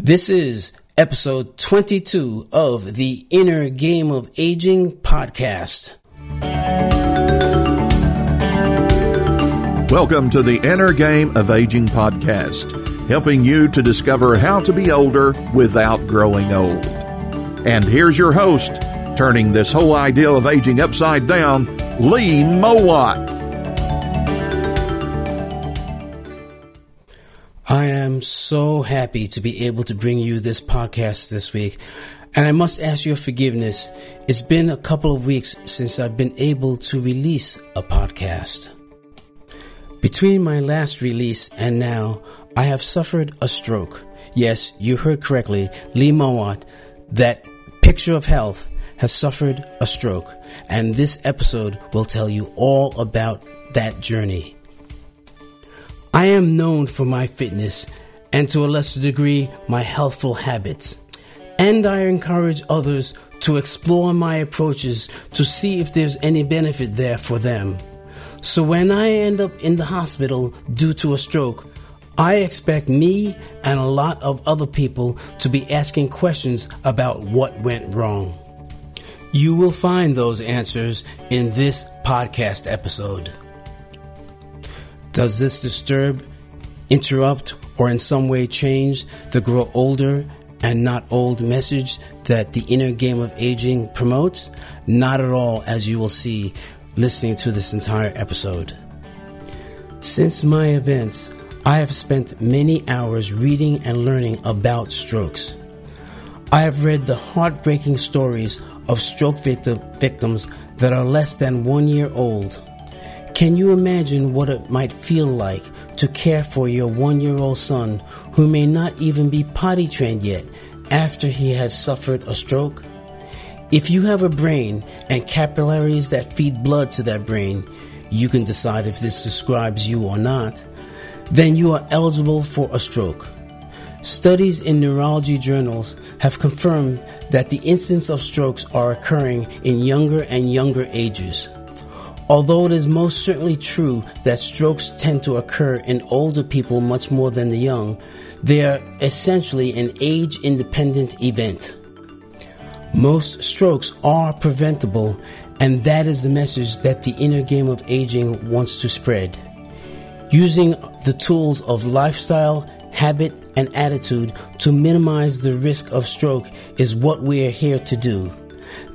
This is episode 22 of the Inner Game of Aging podcast. Welcome to the Inner Game of Aging podcast, helping you to discover how to be older without growing old. And here's your host, turning this whole idea of aging upside down, Lee Mowat. Am so happy to be able to bring you this podcast this week. And I must ask your forgiveness. It's been a couple of weeks since I've been able to release a podcast. Between my last release and now, I have suffered a stroke. Yes, you heard correctly. Lee Mowat, that picture of health, has suffered a stroke. And this episode will tell you all about that journey. I am known for my fitness and to a lesser degree my healthful habits. And I encourage others to explore my approaches to see if there's any benefit there for them. So when I end up in the hospital due to a stroke, I expect me and a lot of other people to be asking questions about what went wrong. You will find those answers in this podcast episode. Does this disturb, interrupt, or in some way change the grow older and not old message that the inner game of aging promotes? Not at all, as you will see listening to this entire episode. Since my events, I have spent many hours reading and learning about strokes. I have read the heartbreaking stories of stroke victim, victims that are less than one year old can you imagine what it might feel like to care for your one year old son who may not even be potty trained yet after he has suffered a stroke? If you have a brain and capillaries that feed blood to that brain, you can decide if this describes you or not. Then you are eligible for a stroke. Studies in neurology journals have confirmed that the incidence of strokes are occurring in younger and younger ages. Although it is most certainly true that strokes tend to occur in older people much more than the young, they are essentially an age independent event. Most strokes are preventable, and that is the message that the inner game of aging wants to spread. Using the tools of lifestyle, habit, and attitude to minimize the risk of stroke is what we are here to do.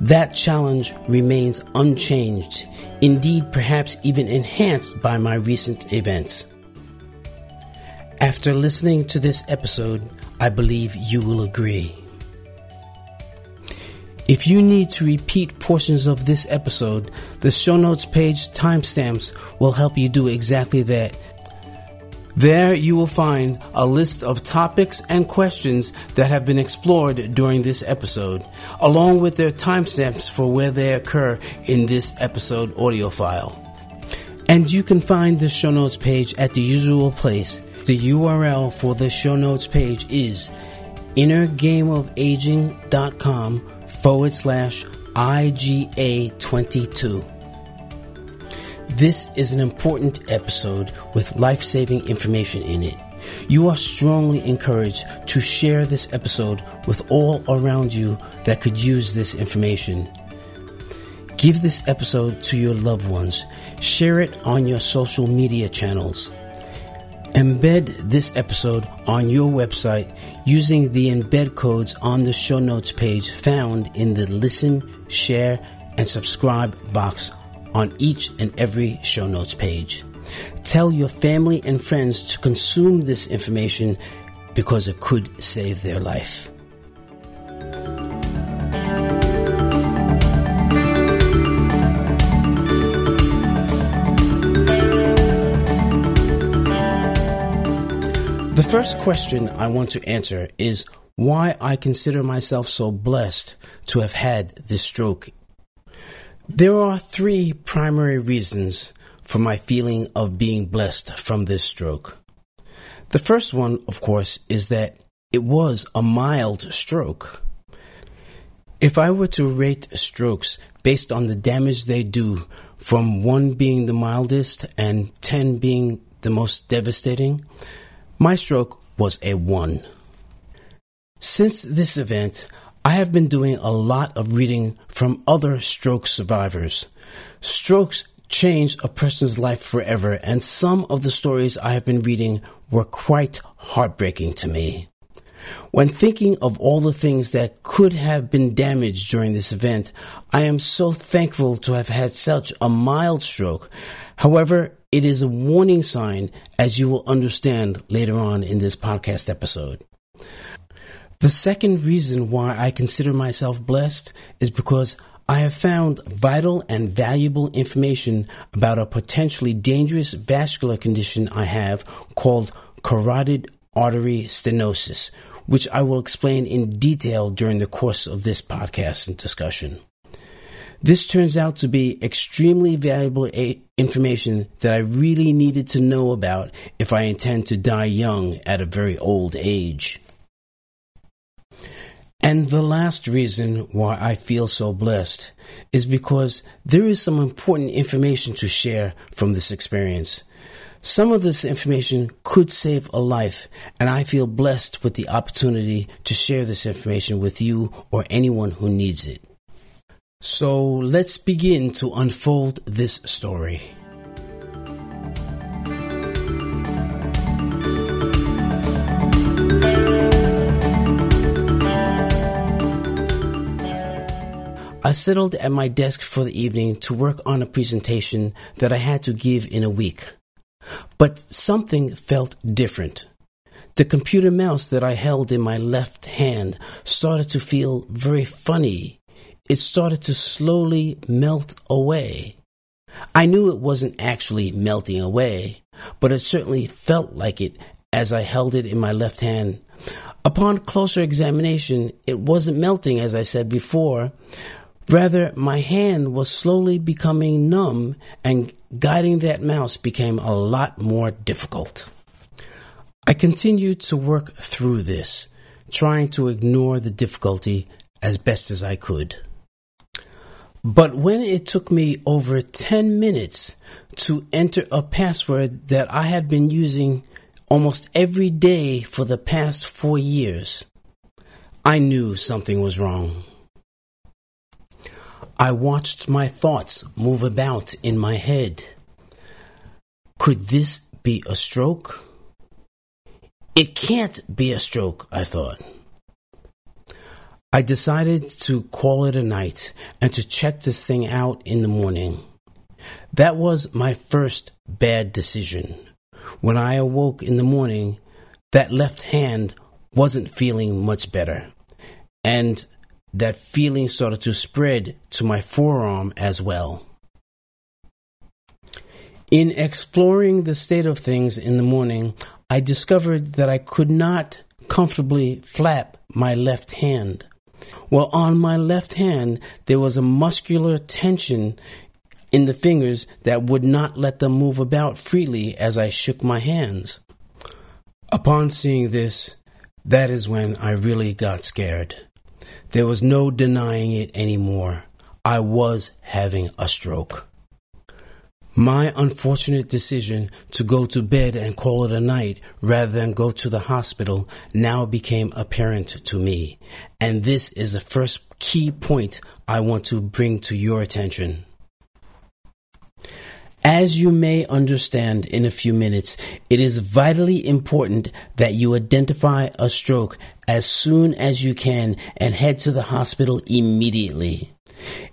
That challenge remains unchanged, indeed, perhaps even enhanced by my recent events. After listening to this episode, I believe you will agree. If you need to repeat portions of this episode, the show notes page timestamps will help you do exactly that there you will find a list of topics and questions that have been explored during this episode, along with their timestamps for where they occur in this episode audio file. And you can find the show notes page at the usual place. The URL for the show notes page is innergameofaging.com forward slash IGA22. This is an important episode with life saving information in it. You are strongly encouraged to share this episode with all around you that could use this information. Give this episode to your loved ones. Share it on your social media channels. Embed this episode on your website using the embed codes on the show notes page found in the listen, share, and subscribe box on each and every show notes page. Tell your family and friends to consume this information because it could save their life. The first question I want to answer is why I consider myself so blessed to have had this stroke there are three primary reasons for my feeling of being blessed from this stroke. The first one, of course, is that it was a mild stroke. If I were to rate strokes based on the damage they do, from 1 being the mildest and 10 being the most devastating, my stroke was a 1. Since this event, I have been doing a lot of reading from other stroke survivors. Strokes change a person's life forever, and some of the stories I have been reading were quite heartbreaking to me. When thinking of all the things that could have been damaged during this event, I am so thankful to have had such a mild stroke. However, it is a warning sign, as you will understand later on in this podcast episode. The second reason why I consider myself blessed is because I have found vital and valuable information about a potentially dangerous vascular condition I have called carotid artery stenosis, which I will explain in detail during the course of this podcast and discussion. This turns out to be extremely valuable a- information that I really needed to know about if I intend to die young at a very old age. And the last reason why I feel so blessed is because there is some important information to share from this experience. Some of this information could save a life, and I feel blessed with the opportunity to share this information with you or anyone who needs it. So let's begin to unfold this story. Settled at my desk for the evening to work on a presentation that I had to give in a week. But something felt different. The computer mouse that I held in my left hand started to feel very funny. It started to slowly melt away. I knew it wasn't actually melting away, but it certainly felt like it as I held it in my left hand. Upon closer examination, it wasn't melting as I said before, Rather, my hand was slowly becoming numb, and guiding that mouse became a lot more difficult. I continued to work through this, trying to ignore the difficulty as best as I could. But when it took me over 10 minutes to enter a password that I had been using almost every day for the past four years, I knew something was wrong. I watched my thoughts move about in my head. Could this be a stroke? It can't be a stroke, I thought. I decided to call it a night and to check this thing out in the morning. That was my first bad decision. When I awoke in the morning, that left hand wasn't feeling much better. And that feeling started to spread to my forearm as well. In exploring the state of things in the morning, I discovered that I could not comfortably flap my left hand. Well, on my left hand, there was a muscular tension in the fingers that would not let them move about freely as I shook my hands. Upon seeing this, that is when I really got scared. There was no denying it anymore. I was having a stroke. My unfortunate decision to go to bed and call it a night rather than go to the hospital now became apparent to me. And this is the first key point I want to bring to your attention. As you may understand in a few minutes, it is vitally important that you identify a stroke as soon as you can and head to the hospital immediately.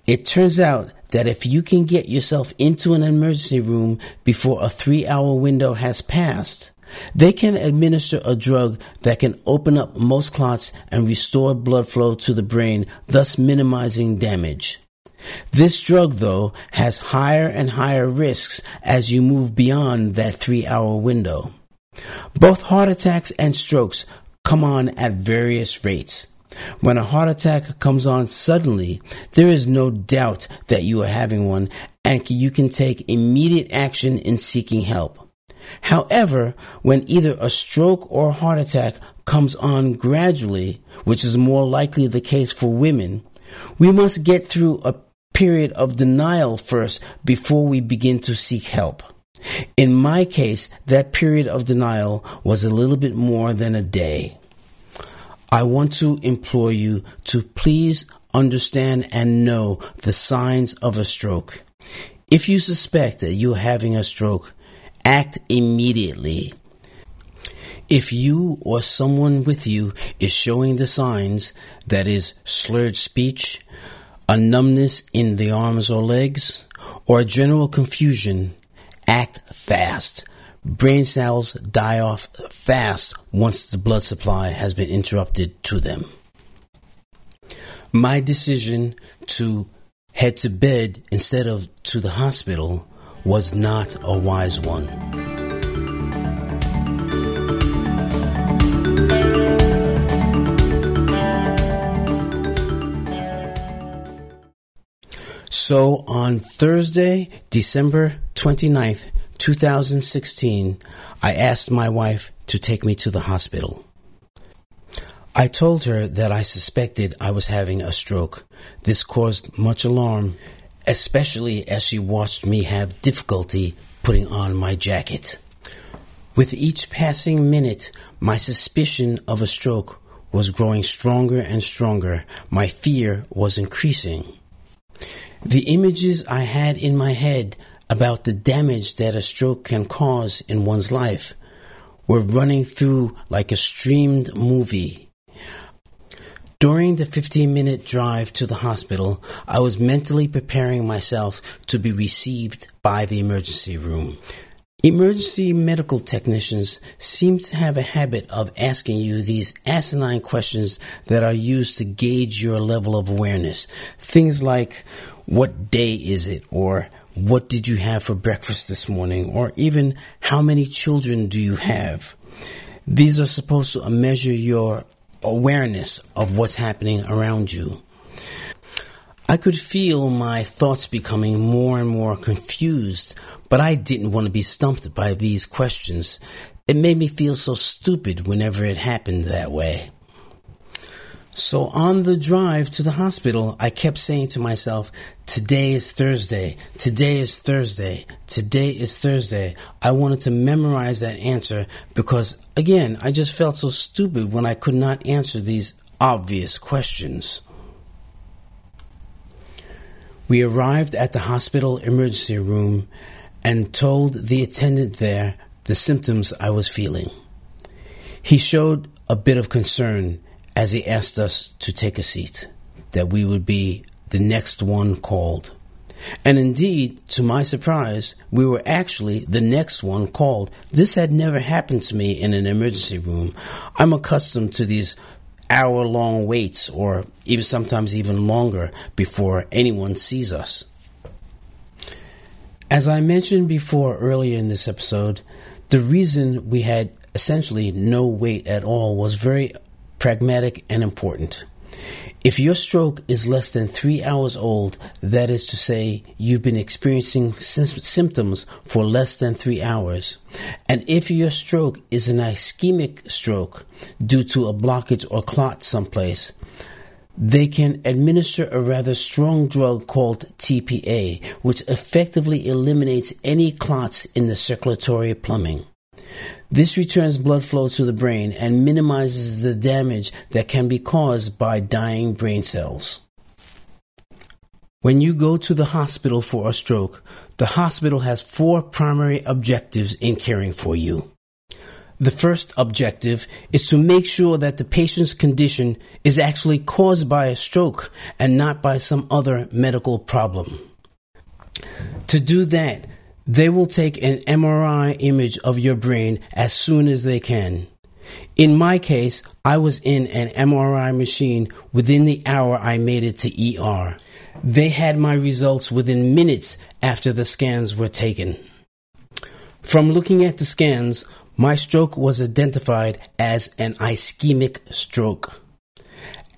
It turns out that if you can get yourself into an emergency room before a three hour window has passed, they can administer a drug that can open up most clots and restore blood flow to the brain, thus minimizing damage. This drug, though, has higher and higher risks as you move beyond that three hour window. Both heart attacks and strokes come on at various rates. When a heart attack comes on suddenly, there is no doubt that you are having one and you can take immediate action in seeking help. However, when either a stroke or a heart attack comes on gradually, which is more likely the case for women, we must get through a period of denial first before we begin to seek help. In my case, that period of denial was a little bit more than a day. I want to implore you to please understand and know the signs of a stroke. If you suspect that you're having a stroke, act immediately. If you or someone with you is showing the signs, that is, slurred speech, a numbness in the arms or legs, or a general confusion, act fast. Brain cells die off fast once the blood supply has been interrupted to them. My decision to head to bed instead of to the hospital was not a wise one. So on Thursday, December 29th, 2016, I asked my wife to take me to the hospital. I told her that I suspected I was having a stroke. This caused much alarm, especially as she watched me have difficulty putting on my jacket. With each passing minute, my suspicion of a stroke was growing stronger and stronger. My fear was increasing. The images I had in my head about the damage that a stroke can cause in one's life were running through like a streamed movie. During the 15 minute drive to the hospital, I was mentally preparing myself to be received by the emergency room. Emergency medical technicians seem to have a habit of asking you these asinine questions that are used to gauge your level of awareness. Things like, what day is it? Or what did you have for breakfast this morning? Or even, how many children do you have? These are supposed to measure your awareness of what's happening around you. I could feel my thoughts becoming more and more confused, but I didn't want to be stumped by these questions. It made me feel so stupid whenever it happened that way. So on the drive to the hospital, I kept saying to myself, today is Thursday, today is Thursday, today is Thursday. I wanted to memorize that answer because, again, I just felt so stupid when I could not answer these obvious questions. We arrived at the hospital emergency room and told the attendant there the symptoms I was feeling. He showed a bit of concern as he asked us to take a seat, that we would be the next one called. And indeed, to my surprise, we were actually the next one called. This had never happened to me in an emergency room. I'm accustomed to these hour long waits or even sometimes even longer before anyone sees us. As I mentioned before earlier in this episode, the reason we had essentially no wait at all was very pragmatic, and important. If your stroke is less than three hours old, that is to say, you've been experiencing symptoms for less than three hours, and if your stroke is an ischemic stroke due to a blockage or clot someplace, they can administer a rather strong drug called TPA, which effectively eliminates any clots in the circulatory plumbing. This returns blood flow to the brain and minimizes the damage that can be caused by dying brain cells. When you go to the hospital for a stroke, the hospital has four primary objectives in caring for you. The first objective is to make sure that the patient's condition is actually caused by a stroke and not by some other medical problem. To do that, they will take an MRI image of your brain as soon as they can. In my case, I was in an MRI machine within the hour I made it to ER. They had my results within minutes after the scans were taken. From looking at the scans, my stroke was identified as an ischemic stroke.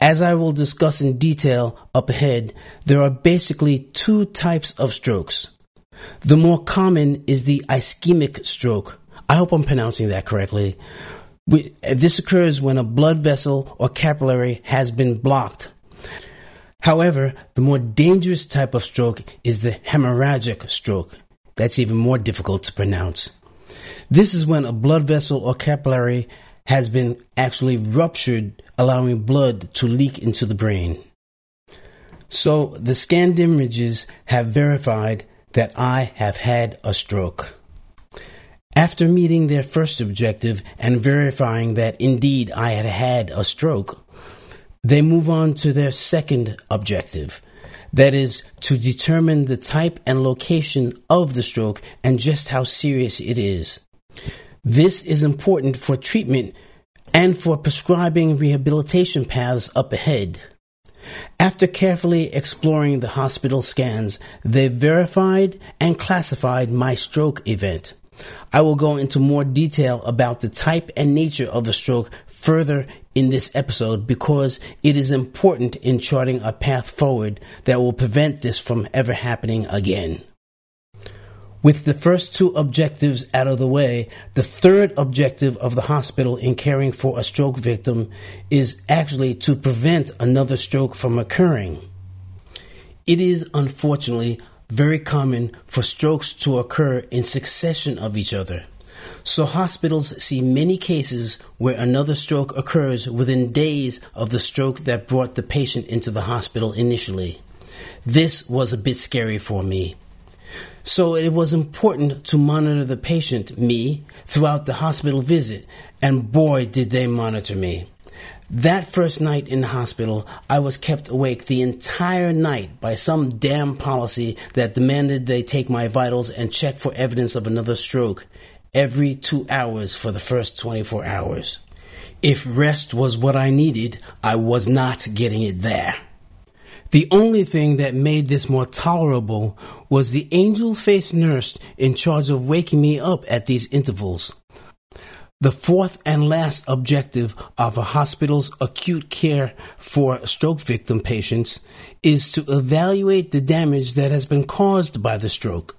As I will discuss in detail up ahead, there are basically two types of strokes the more common is the ischemic stroke. I hope I'm pronouncing that correctly. This occurs when a blood vessel or capillary has been blocked. However, the more dangerous type of stroke is the hemorrhagic stroke. That's even more difficult to pronounce. This is when a blood vessel or capillary has been actually ruptured allowing blood to leak into the brain. So the scanned images have verified that I have had a stroke. After meeting their first objective and verifying that indeed I had had a stroke, they move on to their second objective. That is to determine the type and location of the stroke and just how serious it is. This is important for treatment and for prescribing rehabilitation paths up ahead. After carefully exploring the hospital scans, they verified and classified my stroke event. I will go into more detail about the type and nature of the stroke further in this episode because it is important in charting a path forward that will prevent this from ever happening again. With the first two objectives out of the way, the third objective of the hospital in caring for a stroke victim is actually to prevent another stroke from occurring. It is unfortunately very common for strokes to occur in succession of each other. So hospitals see many cases where another stroke occurs within days of the stroke that brought the patient into the hospital initially. This was a bit scary for me. So it was important to monitor the patient, me, throughout the hospital visit, and boy did they monitor me. That first night in the hospital, I was kept awake the entire night by some damn policy that demanded they take my vitals and check for evidence of another stroke every two hours for the first 24 hours. If rest was what I needed, I was not getting it there. The only thing that made this more tolerable was the angel faced nurse in charge of waking me up at these intervals. The fourth and last objective of a hospital's acute care for stroke victim patients is to evaluate the damage that has been caused by the stroke.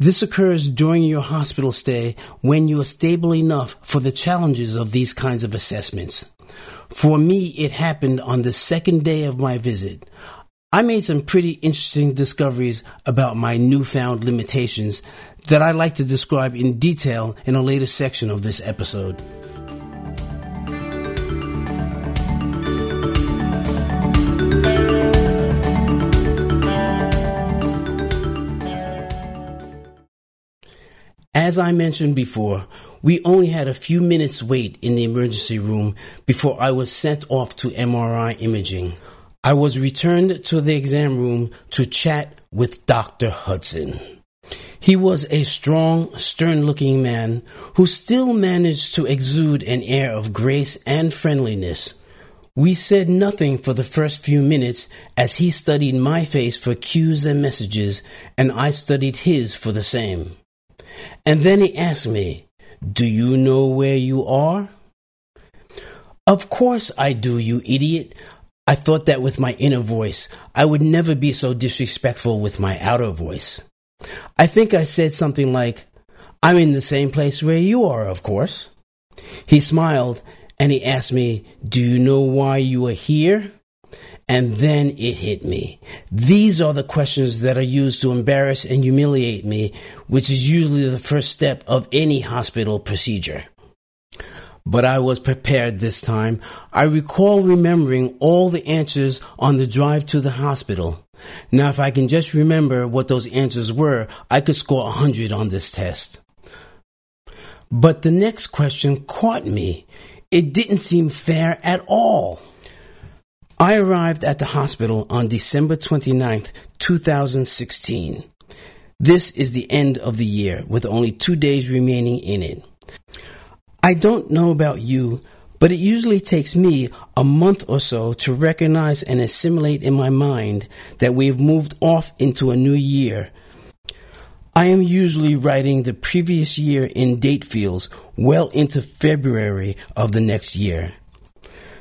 This occurs during your hospital stay when you are stable enough for the challenges of these kinds of assessments. For me, it happened on the second day of my visit. I made some pretty interesting discoveries about my newfound limitations that I'd like to describe in detail in a later section of this episode. As I mentioned before, we only had a few minutes wait in the emergency room before I was sent off to MRI imaging. I was returned to the exam room to chat with Dr. Hudson. He was a strong, stern looking man who still managed to exude an air of grace and friendliness. We said nothing for the first few minutes as he studied my face for cues and messages, and I studied his for the same. And then he asked me, Do you know where you are? Of course I do, you idiot. I thought that with my inner voice, I would never be so disrespectful with my outer voice. I think I said something like, I'm in the same place where you are, of course. He smiled and he asked me, Do you know why you are here? And then it hit me. These are the questions that are used to embarrass and humiliate me, which is usually the first step of any hospital procedure. But I was prepared this time. I recall remembering all the answers on the drive to the hospital. Now, if I can just remember what those answers were, I could score a 100 on this test. But the next question caught me. It didn't seem fair at all. I arrived at the hospital on December 29th, 2016. This is the end of the year with only two days remaining in it. I don't know about you, but it usually takes me a month or so to recognize and assimilate in my mind that we've moved off into a new year. I am usually writing the previous year in date fields well into February of the next year.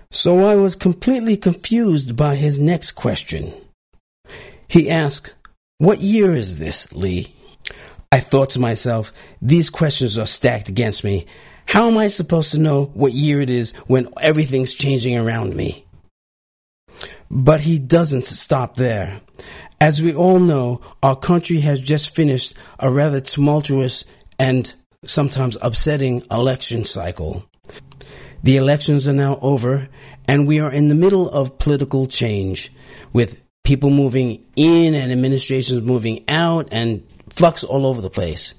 So I was completely confused by his next question. He asked, What year is this, Lee? I thought to myself, these questions are stacked against me. How am I supposed to know what year it is when everything's changing around me? But he doesn't stop there. As we all know, our country has just finished a rather tumultuous and sometimes upsetting election cycle. The elections are now over, and we are in the middle of political change with people moving in and administrations moving out and flux all over the place.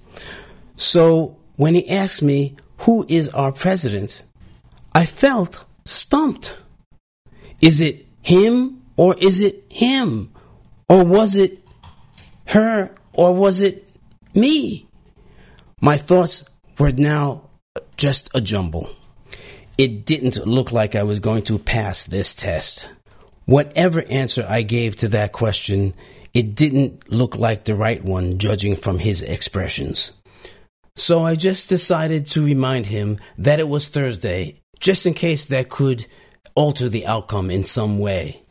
So when he asked me, Who is our president? I felt stumped. Is it him or is it him? Or was it her or was it me? My thoughts were now just a jumble. It didn't look like I was going to pass this test. Whatever answer I gave to that question, it didn't look like the right one, judging from his expressions. So I just decided to remind him that it was Thursday, just in case that could alter the outcome in some way.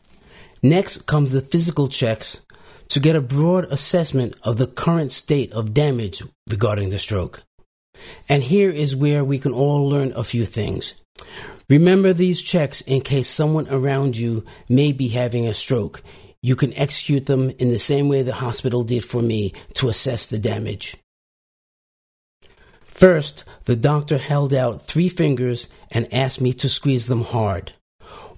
Next comes the physical checks to get a broad assessment of the current state of damage regarding the stroke. And here is where we can all learn a few things. Remember these checks in case someone around you may be having a stroke. You can execute them in the same way the hospital did for me to assess the damage. First, the doctor held out three fingers and asked me to squeeze them hard.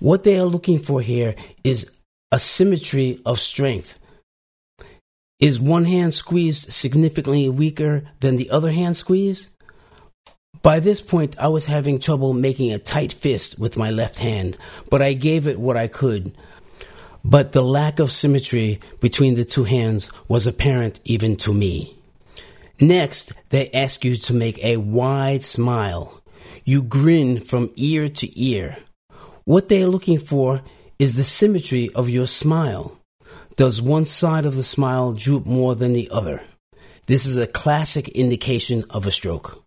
What they are looking for here is a symmetry of strength. Is one hand squeezed significantly weaker than the other hand squeezed? By this point, I was having trouble making a tight fist with my left hand, but I gave it what I could. But the lack of symmetry between the two hands was apparent even to me. Next, they ask you to make a wide smile. You grin from ear to ear. What they are looking for is the symmetry of your smile. Does one side of the smile droop more than the other? This is a classic indication of a stroke.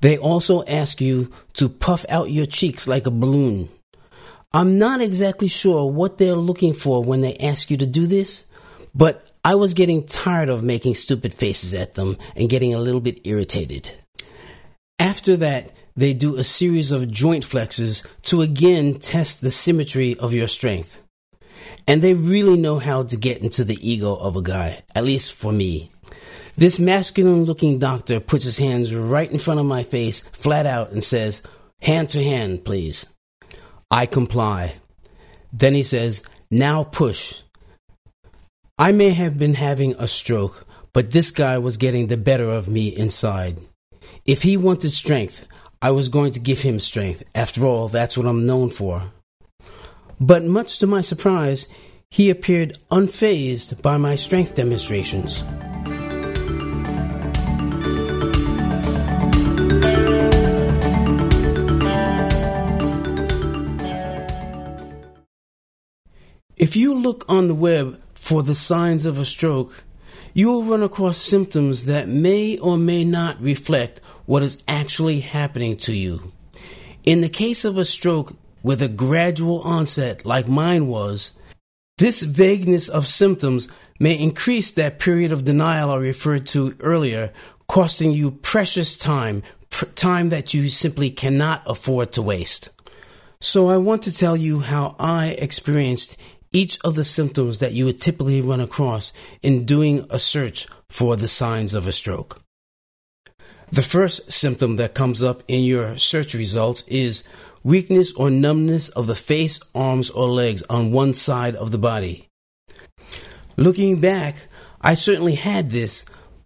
They also ask you to puff out your cheeks like a balloon. I'm not exactly sure what they're looking for when they ask you to do this, but I was getting tired of making stupid faces at them and getting a little bit irritated. After that, they do a series of joint flexes to again test the symmetry of your strength. And they really know how to get into the ego of a guy, at least for me. This masculine looking doctor puts his hands right in front of my face, flat out, and says, Hand to hand, please. I comply. Then he says, Now push. I may have been having a stroke, but this guy was getting the better of me inside. If he wanted strength, I was going to give him strength. After all, that's what I'm known for. But much to my surprise, he appeared unfazed by my strength demonstrations. If you look on the web for the signs of a stroke, you will run across symptoms that may or may not reflect what is actually happening to you. In the case of a stroke with a gradual onset like mine was, this vagueness of symptoms may increase that period of denial I referred to earlier, costing you precious time, pr- time that you simply cannot afford to waste. So I want to tell you how I experienced each of the symptoms that you would typically run across in doing a search for the signs of a stroke. The first symptom that comes up in your search results is weakness or numbness of the face, arms, or legs on one side of the body. Looking back, I certainly had this,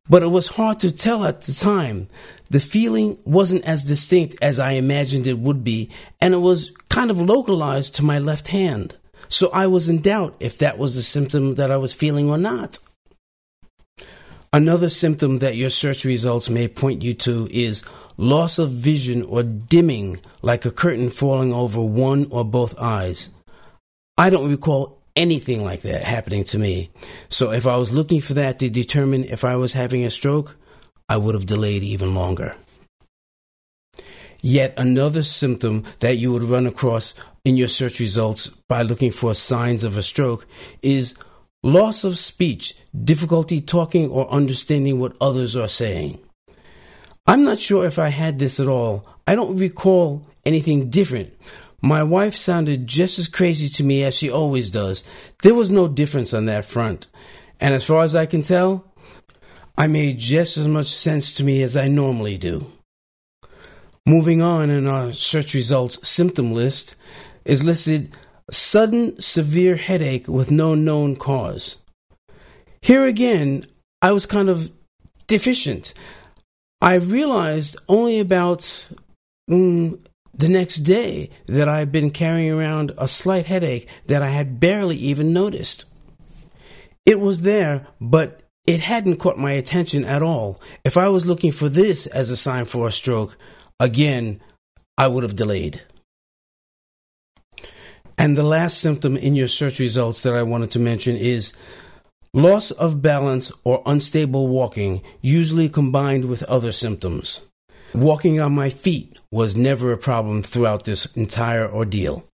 but it was hard to tell at the time. The feeling wasn't as distinct as I imagined it would be, and it was kind of localized to my left hand. So I was in doubt if that was the symptom that I was feeling or not. Another symptom that your search results may point you to is loss of vision or dimming, like a curtain falling over one or both eyes. I don't recall anything like that happening to me. So if I was looking for that to determine if I was having a stroke, I would have delayed even longer. Yet another symptom that you would run across in your search results by looking for signs of a stroke is loss of speech, difficulty talking or understanding what others are saying. I'm not sure if I had this at all. I don't recall anything different. My wife sounded just as crazy to me as she always does. There was no difference on that front. And as far as I can tell, I made just as much sense to me as I normally do. Moving on in our search results symptom list is listed sudden severe headache with no known cause. Here again, I was kind of deficient. I realized only about mm, the next day that I had been carrying around a slight headache that I had barely even noticed. It was there, but it hadn't caught my attention at all. If I was looking for this as a sign for a stroke, again, I would have delayed. And the last symptom in your search results that I wanted to mention is loss of balance or unstable walking, usually combined with other symptoms. Walking on my feet was never a problem throughout this entire ordeal.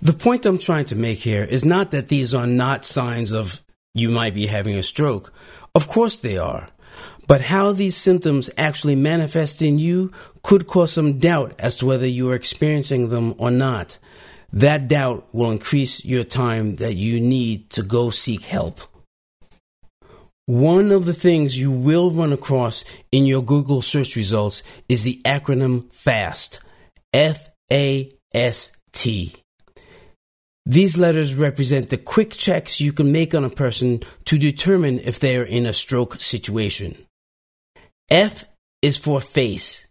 The point I'm trying to make here is not that these are not signs of you might be having a stroke. Of course they are. But how these symptoms actually manifest in you could cause some doubt as to whether you are experiencing them or not. That doubt will increase your time that you need to go seek help. One of the things you will run across in your Google search results is the acronym FAST. F A S T. These letters represent the quick checks you can make on a person to determine if they are in a stroke situation. F is for face.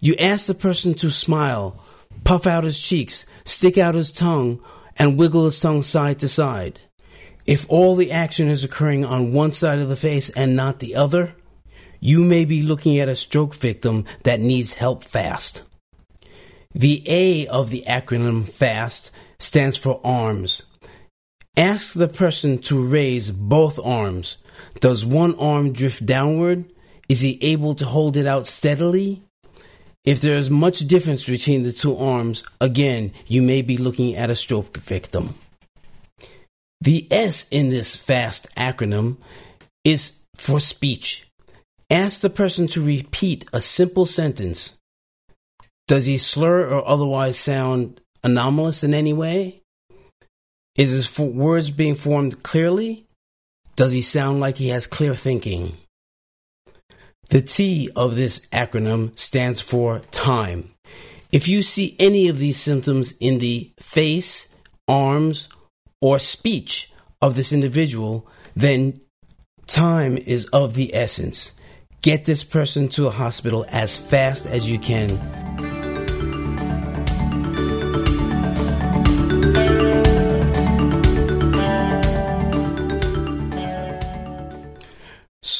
You ask the person to smile, puff out his cheeks, stick out his tongue, and wiggle his tongue side to side. If all the action is occurring on one side of the face and not the other, you may be looking at a stroke victim that needs help fast. The A of the acronym FAST stands for arms. Ask the person to raise both arms. Does one arm drift downward? Is he able to hold it out steadily? If there is much difference between the two arms, again, you may be looking at a stroke victim. The S in this FAST acronym is for speech. Ask the person to repeat a simple sentence. Does he slur or otherwise sound anomalous in any way? Is his words being formed clearly? Does he sound like he has clear thinking? The T of this acronym stands for time. If you see any of these symptoms in the face, arms, or speech of this individual, then time is of the essence. Get this person to a hospital as fast as you can.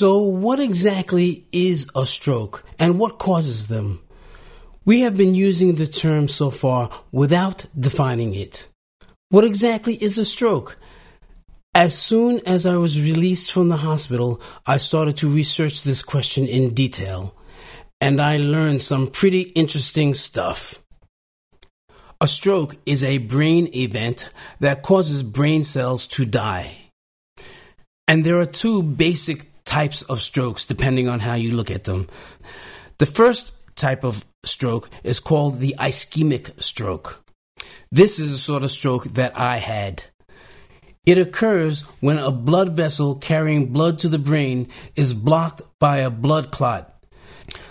So, what exactly is a stroke and what causes them? We have been using the term so far without defining it. What exactly is a stroke? As soon as I was released from the hospital, I started to research this question in detail, and I learned some pretty interesting stuff. A stroke is a brain event that causes brain cells to die. And there are two basic types of strokes depending on how you look at them. The first type of stroke is called the ischemic stroke. This is a sort of stroke that I had. It occurs when a blood vessel carrying blood to the brain is blocked by a blood clot.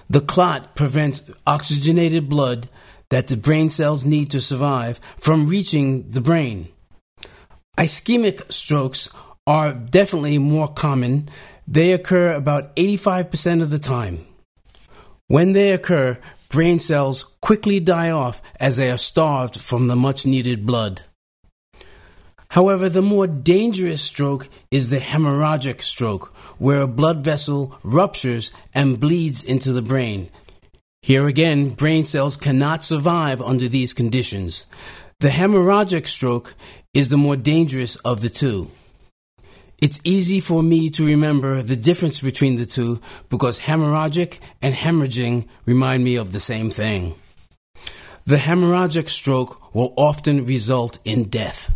The clot prevents oxygenated blood that the brain cells need to survive from reaching the brain. Ischemic strokes are definitely more common they occur about 85% of the time. When they occur, brain cells quickly die off as they are starved from the much needed blood. However, the more dangerous stroke is the hemorrhagic stroke, where a blood vessel ruptures and bleeds into the brain. Here again, brain cells cannot survive under these conditions. The hemorrhagic stroke is the more dangerous of the two. It's easy for me to remember the difference between the two because hemorrhagic and hemorrhaging remind me of the same thing. The hemorrhagic stroke will often result in death.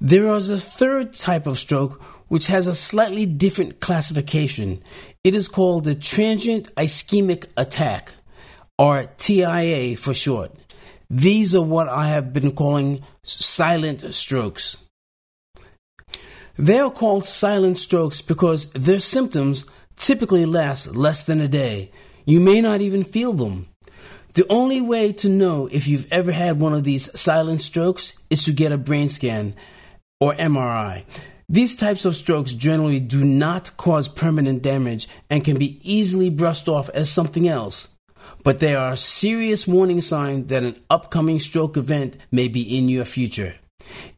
There is a third type of stroke which has a slightly different classification. It is called the transient ischemic attack, or TIA for short. These are what I have been calling silent strokes. They are called silent strokes because their symptoms typically last less than a day. You may not even feel them. The only way to know if you've ever had one of these silent strokes is to get a brain scan or MRI. These types of strokes generally do not cause permanent damage and can be easily brushed off as something else. But they are a serious warning sign that an upcoming stroke event may be in your future.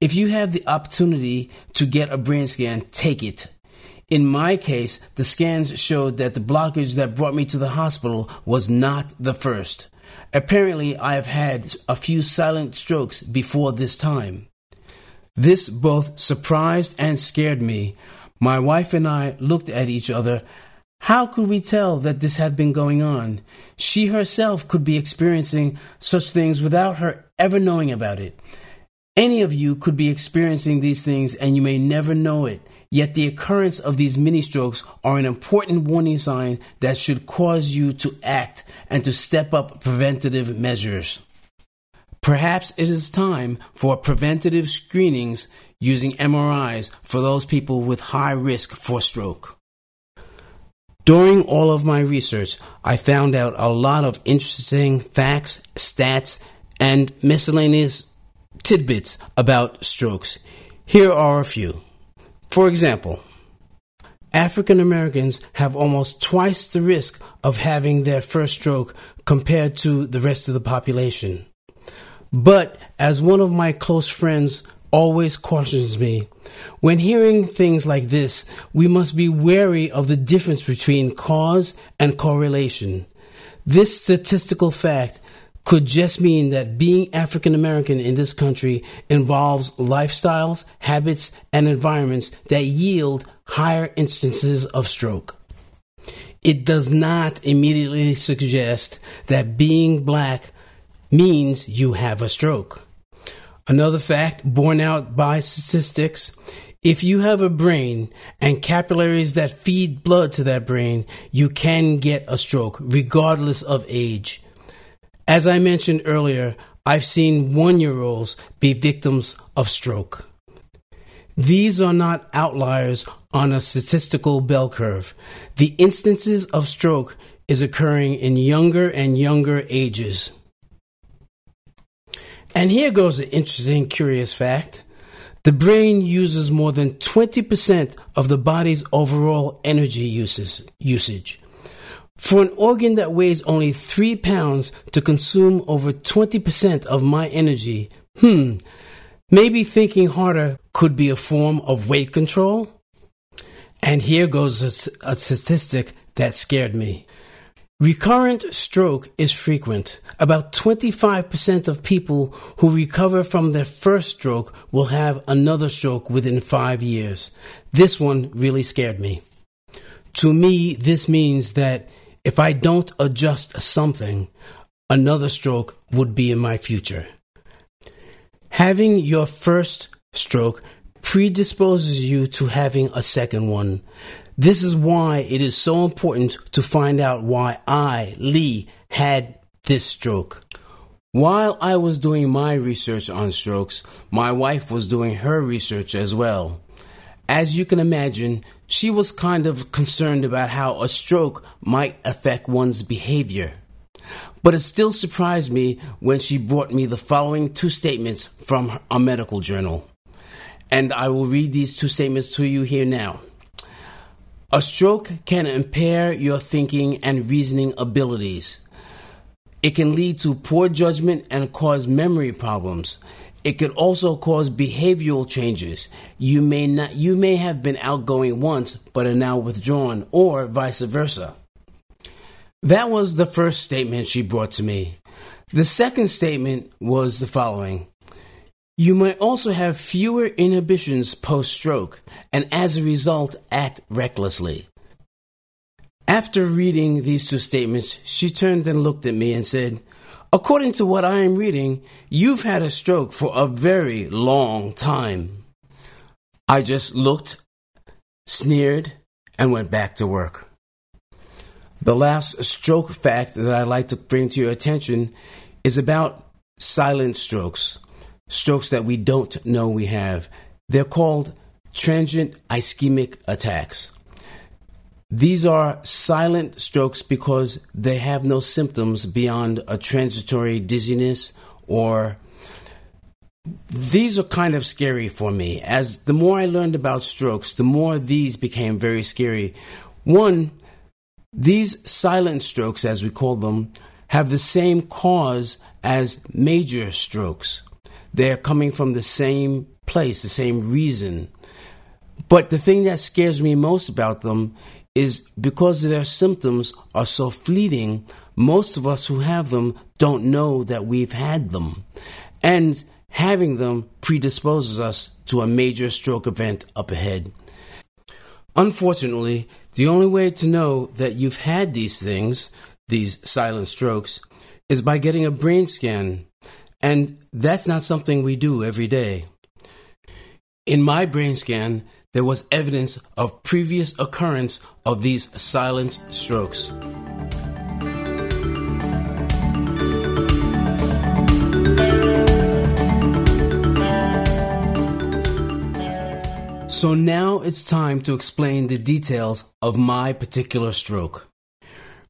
If you have the opportunity to get a brain scan, take it. In my case, the scans showed that the blockage that brought me to the hospital was not the first. Apparently, I have had a few silent strokes before this time. This both surprised and scared me. My wife and I looked at each other. How could we tell that this had been going on? She herself could be experiencing such things without her ever knowing about it. Any of you could be experiencing these things and you may never know it. Yet the occurrence of these mini strokes are an important warning sign that should cause you to act and to step up preventative measures. Perhaps it is time for preventative screenings using MRIs for those people with high risk for stroke. During all of my research, I found out a lot of interesting facts, stats, and miscellaneous tidbits about strokes. Here are a few. For example, African Americans have almost twice the risk of having their first stroke compared to the rest of the population. But as one of my close friends always cautions me, when hearing things like this, we must be wary of the difference between cause and correlation. This statistical fact could just mean that being African American in this country involves lifestyles, habits, and environments that yield higher instances of stroke. It does not immediately suggest that being black means you have a stroke. Another fact borne out by statistics if you have a brain and capillaries that feed blood to that brain, you can get a stroke regardless of age. As I mentioned earlier, I've seen one year olds be victims of stroke. These are not outliers on a statistical bell curve. The instances of stroke is occurring in younger and younger ages. And here goes an interesting, curious fact. The brain uses more than 20% of the body's overall energy uses, usage. For an organ that weighs only 3 pounds to consume over 20% of my energy, hmm, maybe thinking harder could be a form of weight control? And here goes a, a statistic that scared me. Recurrent stroke is frequent. About 25% of people who recover from their first stroke will have another stroke within five years. This one really scared me. To me, this means that if I don't adjust something, another stroke would be in my future. Having your first stroke predisposes you to having a second one. This is why it is so important to find out why I, Lee, had this stroke. While I was doing my research on strokes, my wife was doing her research as well. As you can imagine, she was kind of concerned about how a stroke might affect one's behavior. But it still surprised me when she brought me the following two statements from a medical journal. And I will read these two statements to you here now. A stroke can impair your thinking and reasoning abilities. It can lead to poor judgment and cause memory problems. It could also cause behavioral changes. You may not you may have been outgoing once but are now withdrawn or vice versa. That was the first statement she brought to me. The second statement was the following. You might also have fewer inhibitions post stroke and as a result act recklessly. After reading these two statements, she turned and looked at me and said, According to what I am reading, you've had a stroke for a very long time. I just looked, sneered, and went back to work. The last stroke fact that I'd like to bring to your attention is about silent strokes strokes that we don't know we have. They're called transient ischemic attacks. These are silent strokes because they have no symptoms beyond a transitory dizziness or these are kind of scary for me. As the more I learned about strokes, the more these became very scary. One, these silent strokes, as we call them, have the same cause as major strokes. They're coming from the same place, the same reason. But the thing that scares me most about them is because their symptoms are so fleeting, most of us who have them don't know that we've had them. And having them predisposes us to a major stroke event up ahead. Unfortunately, the only way to know that you've had these things, these silent strokes, is by getting a brain scan. And that's not something we do every day. In my brain scan, there was evidence of previous occurrence of these silent strokes. So now it's time to explain the details of my particular stroke.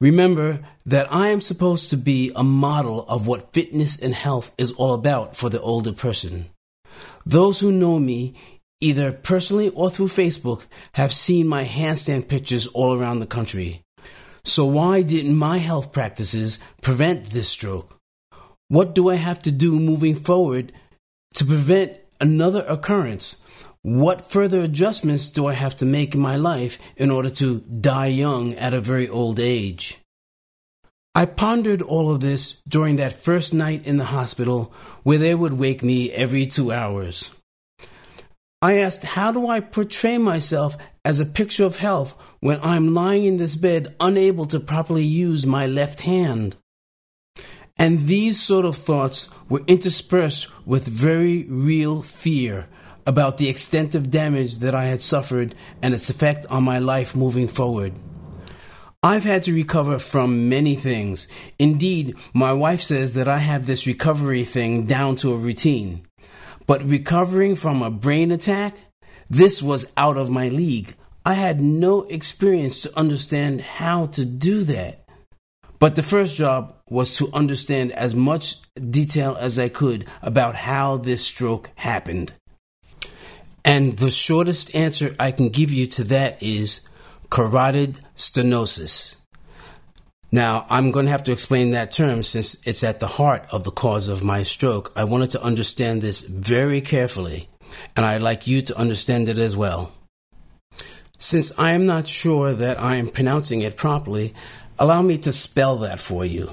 Remember that I am supposed to be a model of what fitness and health is all about for the older person. Those who know me, either personally or through Facebook, have seen my handstand pictures all around the country. So why didn't my health practices prevent this stroke? What do I have to do moving forward to prevent another occurrence? What further adjustments do I have to make in my life in order to die young at a very old age? I pondered all of this during that first night in the hospital where they would wake me every two hours. I asked, How do I portray myself as a picture of health when I'm lying in this bed unable to properly use my left hand? And these sort of thoughts were interspersed with very real fear about the extent of damage that I had suffered and its effect on my life moving forward. I've had to recover from many things. Indeed, my wife says that I have this recovery thing down to a routine. But recovering from a brain attack, this was out of my league. I had no experience to understand how to do that. But the first job was to understand as much detail as I could about how this stroke happened. And the shortest answer I can give you to that is carotid stenosis. Now, I'm going to have to explain that term since it's at the heart of the cause of my stroke. I wanted to understand this very carefully, and I'd like you to understand it as well. Since I am not sure that I am pronouncing it properly, allow me to spell that for you.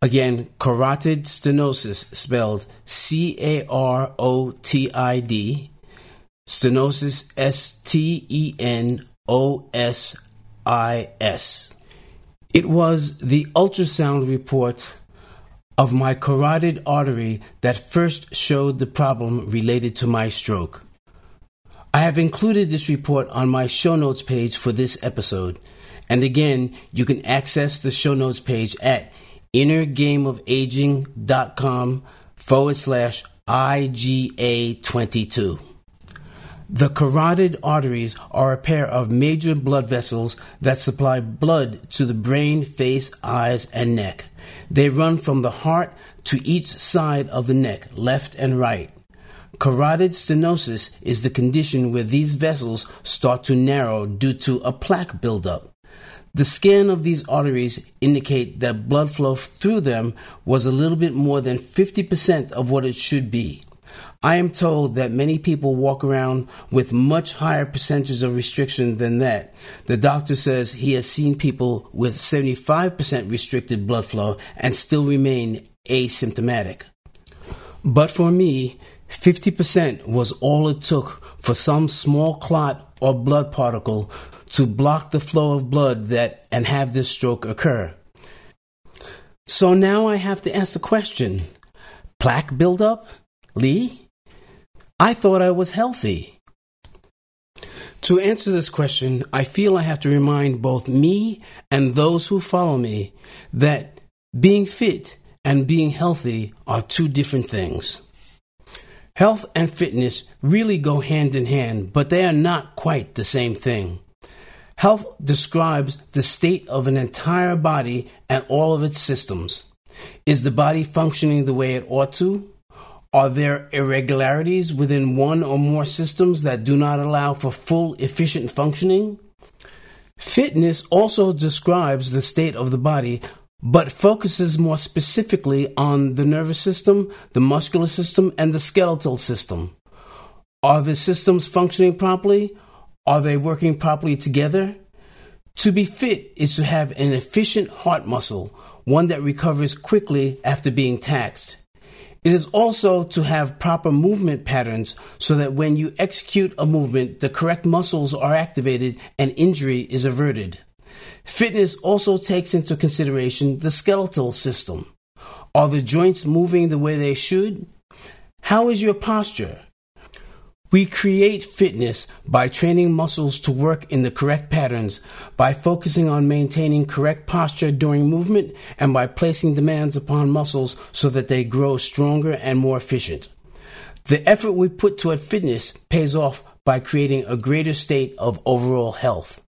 Again, carotid stenosis spelled C A R O T I D Stenosis, S T E N O S I S. It was the ultrasound report of my carotid artery that first showed the problem related to my stroke. I have included this report on my show notes page for this episode. And again, you can access the show notes page at innergameofaging.com forward slash IGA22. The carotid arteries are a pair of major blood vessels that supply blood to the brain, face, eyes, and neck. They run from the heart to each side of the neck, left and right. Carotid stenosis is the condition where these vessels start to narrow due to a plaque buildup. The scan of these arteries indicate that blood flow through them was a little bit more than 50% of what it should be. I am told that many people walk around with much higher percentages of restriction than that. The doctor says he has seen people with 75% restricted blood flow and still remain asymptomatic. But for me, 50% was all it took for some small clot or blood particle to block the flow of blood that and have this stroke occur. So now I have to ask the question, plaque buildup? Lee? I thought I was healthy. To answer this question, I feel I have to remind both me and those who follow me that being fit and being healthy are two different things. Health and fitness really go hand in hand, but they are not quite the same thing. Health describes the state of an entire body and all of its systems. Is the body functioning the way it ought to? Are there irregularities within one or more systems that do not allow for full efficient functioning? Fitness also describes the state of the body, but focuses more specifically on the nervous system, the muscular system, and the skeletal system. Are the systems functioning properly? Are they working properly together? To be fit is to have an efficient heart muscle, one that recovers quickly after being taxed. It is also to have proper movement patterns so that when you execute a movement, the correct muscles are activated and injury is averted. Fitness also takes into consideration the skeletal system. Are the joints moving the way they should? How is your posture? We create fitness by training muscles to work in the correct patterns, by focusing on maintaining correct posture during movement, and by placing demands upon muscles so that they grow stronger and more efficient. The effort we put toward fitness pays off by creating a greater state of overall health.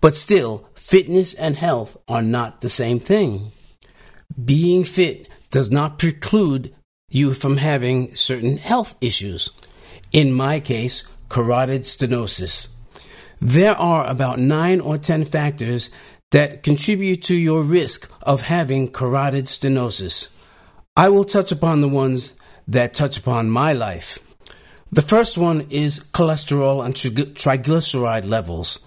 But still, fitness and health are not the same thing. Being fit does not preclude you from having certain health issues in my case, carotid stenosis. There are about nine or ten factors that contribute to your risk of having carotid stenosis. I will touch upon the ones that touch upon my life. The first one is cholesterol and triglyceride levels.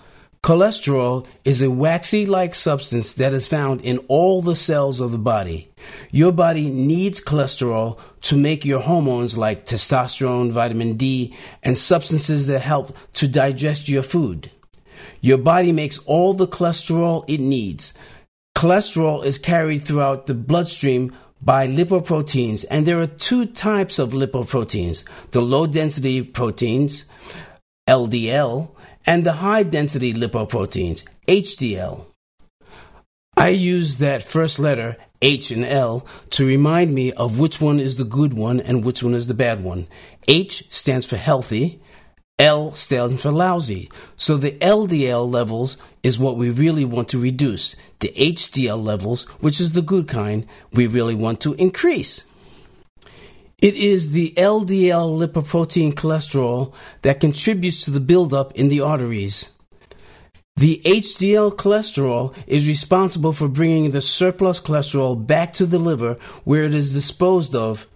Cholesterol is a waxy like substance that is found in all the cells of the body. Your body needs cholesterol to make your hormones like testosterone, vitamin D, and substances that help to digest your food. Your body makes all the cholesterol it needs. Cholesterol is carried throughout the bloodstream by lipoproteins, and there are two types of lipoproteins the low density proteins, LDL, and the high density lipoproteins, HDL. I use that first letter, H and L, to remind me of which one is the good one and which one is the bad one. H stands for healthy, L stands for lousy. So the LDL levels is what we really want to reduce. The HDL levels, which is the good kind, we really want to increase. It is the LDL lipoprotein cholesterol that contributes to the buildup in the arteries. The HDL cholesterol is responsible for bringing the surplus cholesterol back to the liver where it is disposed of.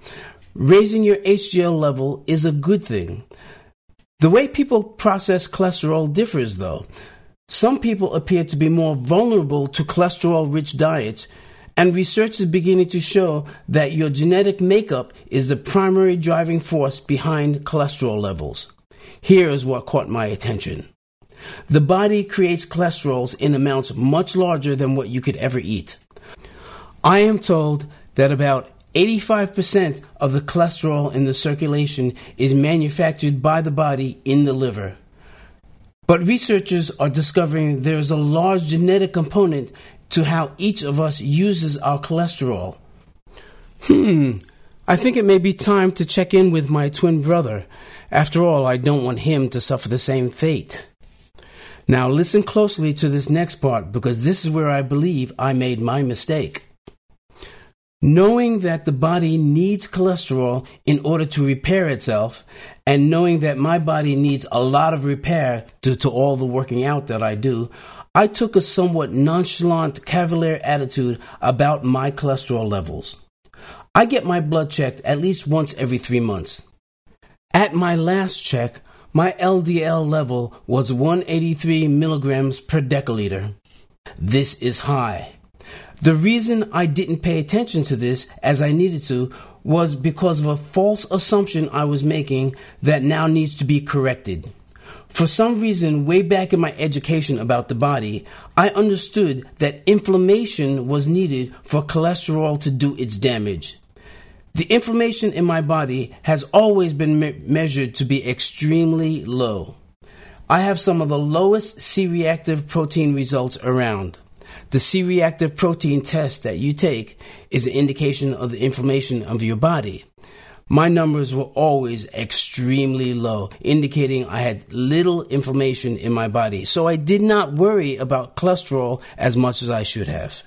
Raising your HDL level is a good thing. The way people process cholesterol differs, though. Some people appear to be more vulnerable to cholesterol rich diets and research is beginning to show that your genetic makeup is the primary driving force behind cholesterol levels. Here is what caught my attention. The body creates cholesterols in amounts much larger than what you could ever eat. I am told that about 85% of the cholesterol in the circulation is manufactured by the body in the liver. But researchers are discovering there is a large genetic component to how each of us uses our cholesterol. Hmm, I think it may be time to check in with my twin brother. After all, I don't want him to suffer the same fate. Now, listen closely to this next part because this is where I believe I made my mistake. Knowing that the body needs cholesterol in order to repair itself, and knowing that my body needs a lot of repair due to all the working out that I do, I took a somewhat nonchalant, cavalier attitude about my cholesterol levels. I get my blood checked at least once every three months. At my last check, my LDL level was 183 milligrams per deciliter. This is high. The reason I didn't pay attention to this as I needed to was because of a false assumption I was making that now needs to be corrected. For some reason, way back in my education about the body, I understood that inflammation was needed for cholesterol to do its damage. The inflammation in my body has always been me- measured to be extremely low. I have some of the lowest C reactive protein results around. The C reactive protein test that you take is an indication of the inflammation of your body. My numbers were always extremely low, indicating I had little inflammation in my body. So I did not worry about cholesterol as much as I should have.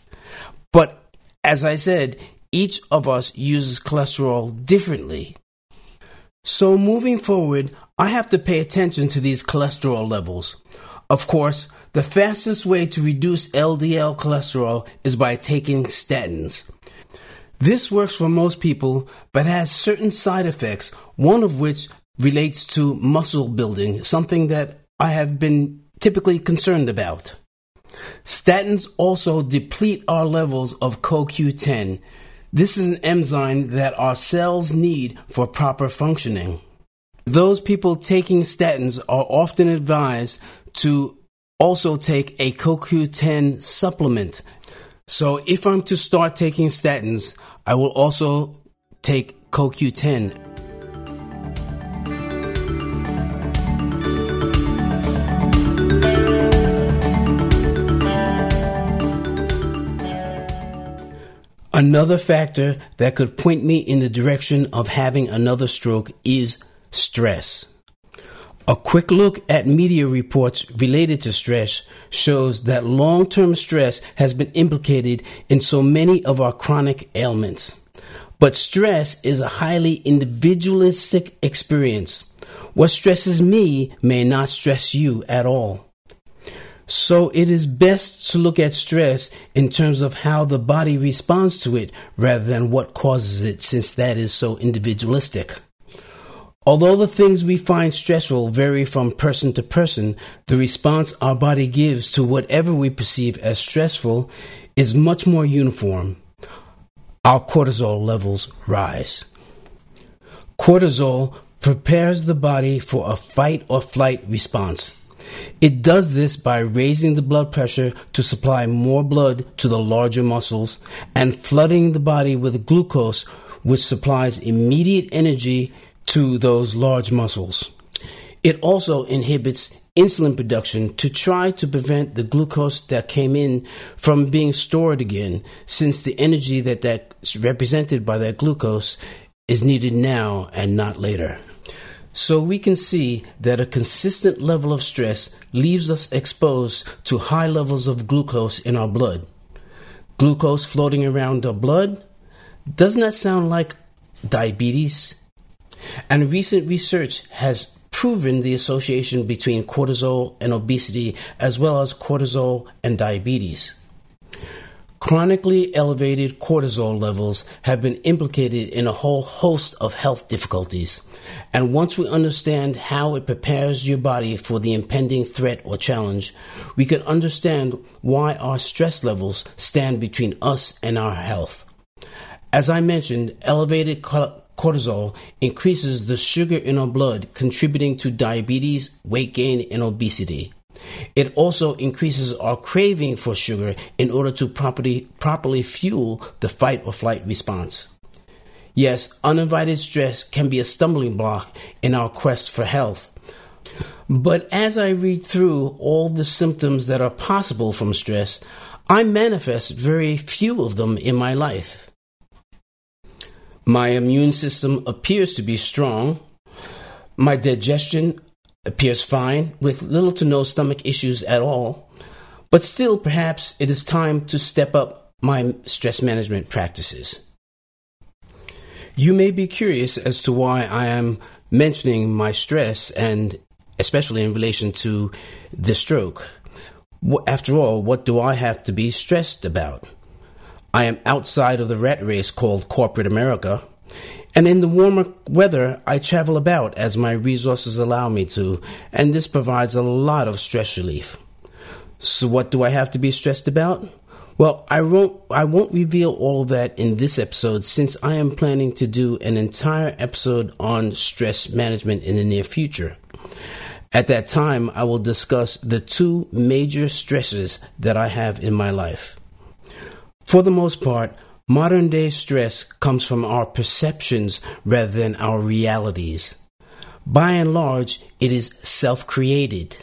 But as I said, each of us uses cholesterol differently. So moving forward, I have to pay attention to these cholesterol levels. Of course, the fastest way to reduce LDL cholesterol is by taking statins. This works for most people, but has certain side effects, one of which relates to muscle building, something that I have been typically concerned about. Statins also deplete our levels of CoQ10. This is an enzyme that our cells need for proper functioning. Those people taking statins are often advised to also take a CoQ10 supplement. So if I'm to start taking statins, I will also take CoQ10. Another factor that could point me in the direction of having another stroke is stress. A quick look at media reports related to stress shows that long term stress has been implicated in so many of our chronic ailments. But stress is a highly individualistic experience. What stresses me may not stress you at all. So it is best to look at stress in terms of how the body responds to it rather than what causes it, since that is so individualistic. Although the things we find stressful vary from person to person, the response our body gives to whatever we perceive as stressful is much more uniform. Our cortisol levels rise. Cortisol prepares the body for a fight or flight response. It does this by raising the blood pressure to supply more blood to the larger muscles and flooding the body with glucose, which supplies immediate energy to those large muscles. It also inhibits insulin production to try to prevent the glucose that came in from being stored again, since the energy that that's represented by that glucose is needed now and not later. So we can see that a consistent level of stress leaves us exposed to high levels of glucose in our blood. Glucose floating around our blood? Doesn't that sound like diabetes? And recent research has proven the association between cortisol and obesity, as well as cortisol and diabetes. Chronically elevated cortisol levels have been implicated in a whole host of health difficulties. And once we understand how it prepares your body for the impending threat or challenge, we can understand why our stress levels stand between us and our health. As I mentioned, elevated cortisol increases the sugar in our blood, contributing to diabetes, weight gain, and obesity. It also increases our craving for sugar in order to properly, properly fuel the fight or flight response. Yes, uninvited stress can be a stumbling block in our quest for health. But as I read through all the symptoms that are possible from stress, I manifest very few of them in my life. My immune system appears to be strong. My digestion appears fine, with little to no stomach issues at all. But still, perhaps it is time to step up my stress management practices. You may be curious as to why I am mentioning my stress and especially in relation to the stroke. After all, what do I have to be stressed about? I am outside of the rat race called corporate America. And in the warmer weather, I travel about as my resources allow me to, and this provides a lot of stress relief. So, what do I have to be stressed about? Well, I won't, I won't reveal all that in this episode since I am planning to do an entire episode on stress management in the near future. At that time, I will discuss the two major stresses that I have in my life. For the most part, modern day stress comes from our perceptions rather than our realities. By and large, it is self created.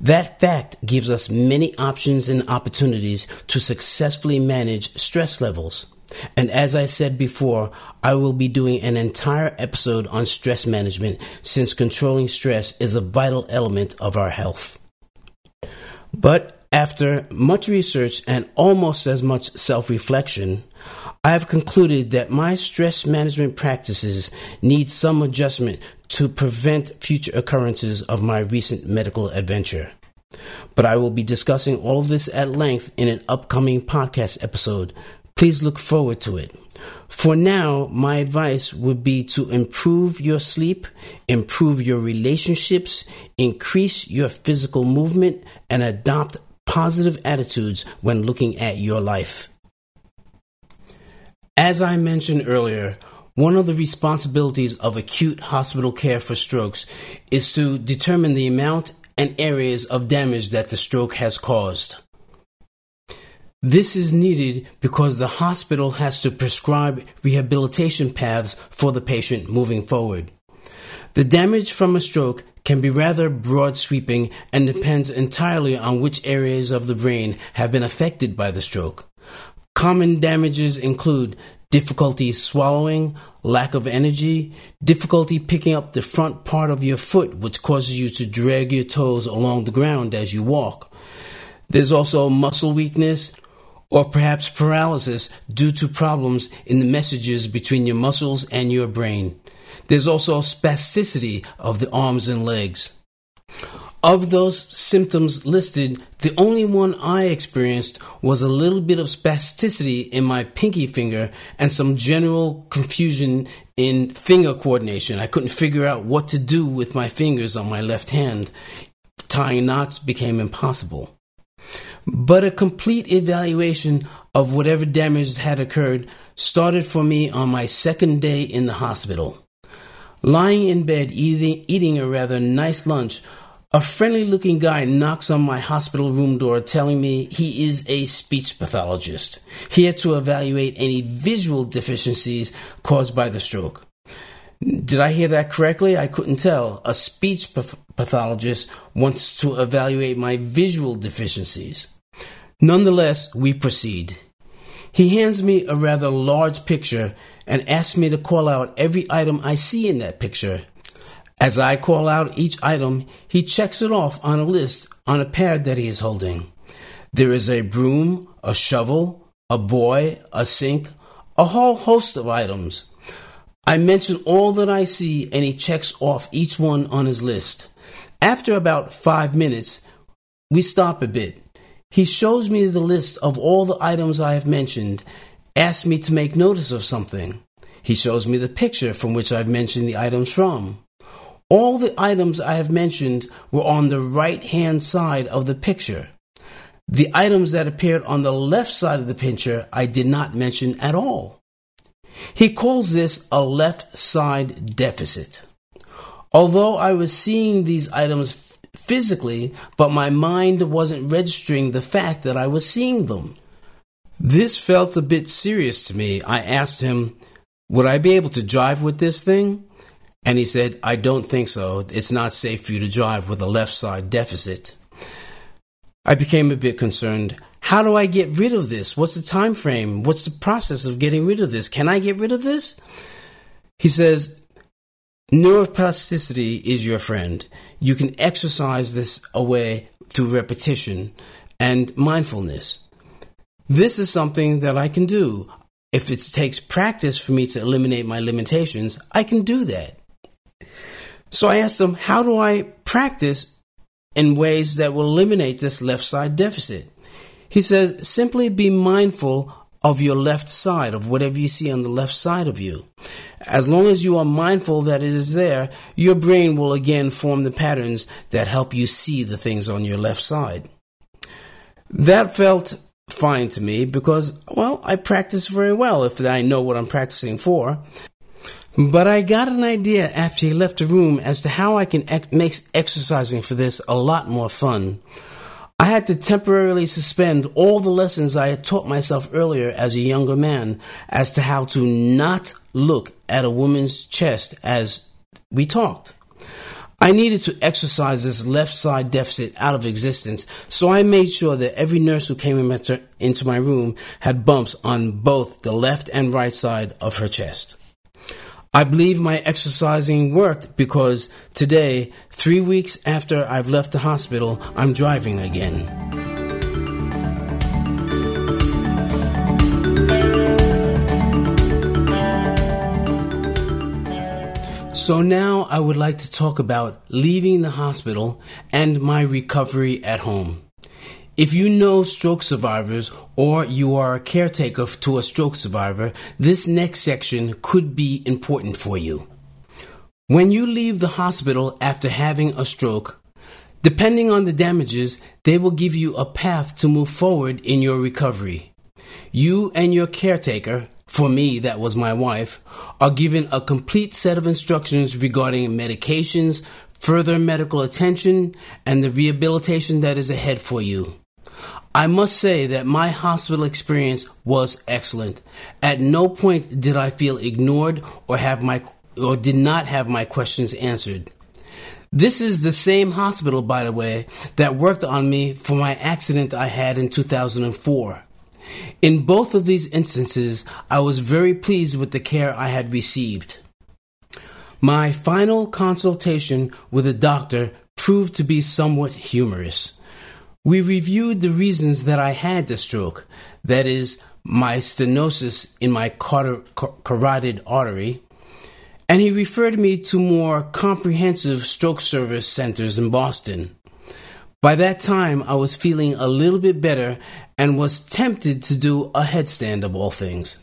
That fact gives us many options and opportunities to successfully manage stress levels. And as I said before, I will be doing an entire episode on stress management since controlling stress is a vital element of our health. But after much research and almost as much self reflection, I have concluded that my stress management practices need some adjustment to prevent future occurrences of my recent medical adventure. But I will be discussing all of this at length in an upcoming podcast episode, Please look forward to it. For now, my advice would be to improve your sleep, improve your relationships, increase your physical movement, and adopt positive attitudes when looking at your life. As I mentioned earlier, one of the responsibilities of acute hospital care for strokes is to determine the amount and areas of damage that the stroke has caused. This is needed because the hospital has to prescribe rehabilitation paths for the patient moving forward. The damage from a stroke can be rather broad sweeping and mm-hmm. depends entirely on which areas of the brain have been affected by the stroke. Common damages include difficulty swallowing, lack of energy, difficulty picking up the front part of your foot, which causes you to drag your toes along the ground as you walk. There's also muscle weakness, or perhaps paralysis due to problems in the messages between your muscles and your brain. There's also spasticity of the arms and legs. Of those symptoms listed, the only one I experienced was a little bit of spasticity in my pinky finger and some general confusion in finger coordination. I couldn't figure out what to do with my fingers on my left hand. Tying knots became impossible. But a complete evaluation of whatever damage had occurred started for me on my second day in the hospital. Lying in bed eating, eating a rather nice lunch, a friendly looking guy knocks on my hospital room door telling me he is a speech pathologist, here to evaluate any visual deficiencies caused by the stroke. Did I hear that correctly? I couldn't tell. A speech pathologist wants to evaluate my visual deficiencies. Nonetheless, we proceed. He hands me a rather large picture and asks me to call out every item I see in that picture. As I call out each item, he checks it off on a list on a pad that he is holding. There is a broom, a shovel, a boy, a sink, a whole host of items. I mention all that I see and he checks off each one on his list. After about five minutes, we stop a bit. He shows me the list of all the items I have mentioned, asks me to make notice of something. He shows me the picture from which I've mentioned the items from. All the items I have mentioned were on the right hand side of the picture. The items that appeared on the left side of the picture I did not mention at all. He calls this a left side deficit. Although I was seeing these items physically, but my mind wasn't registering the fact that I was seeing them. This felt a bit serious to me. I asked him, Would I be able to drive with this thing? And he said, I don't think so. It's not safe for you to drive with a left side deficit. I became a bit concerned. How do I get rid of this? What's the time frame? What's the process of getting rid of this? Can I get rid of this? He says, neuroplasticity is your friend. You can exercise this away through repetition and mindfulness. This is something that I can do. If it takes practice for me to eliminate my limitations, I can do that. So I asked him, how do I practice in ways that will eliminate this left side deficit? He says, simply be mindful of your left side, of whatever you see on the left side of you. As long as you are mindful that it is there, your brain will again form the patterns that help you see the things on your left side. That felt fine to me because, well, I practice very well if I know what I'm practicing for. But I got an idea after he left the room as to how I can ex- make exercising for this a lot more fun. I had to temporarily suspend all the lessons I had taught myself earlier as a younger man as to how to not look at a woman's chest as we talked. I needed to exercise this left side deficit out of existence, so I made sure that every nurse who came into my room had bumps on both the left and right side of her chest. I believe my exercising worked because today, three weeks after I've left the hospital, I'm driving again. So now I would like to talk about leaving the hospital and my recovery at home. If you know stroke survivors or you are a caretaker to a stroke survivor, this next section could be important for you. When you leave the hospital after having a stroke, depending on the damages, they will give you a path to move forward in your recovery. You and your caretaker for me, that was my wife, are given a complete set of instructions regarding medications, further medical attention, and the rehabilitation that is ahead for you. I must say that my hospital experience was excellent. At no point did I feel ignored or have my or did not have my questions answered. This is the same hospital, by the way, that worked on me for my accident I had in 2004. In both of these instances, I was very pleased with the care I had received. My final consultation with the doctor proved to be somewhat humorous. We reviewed the reasons that I had the stroke, that is, my stenosis in my carotid artery, and he referred me to more comprehensive stroke service centers in Boston. By that time, I was feeling a little bit better and was tempted to do a headstand of all things.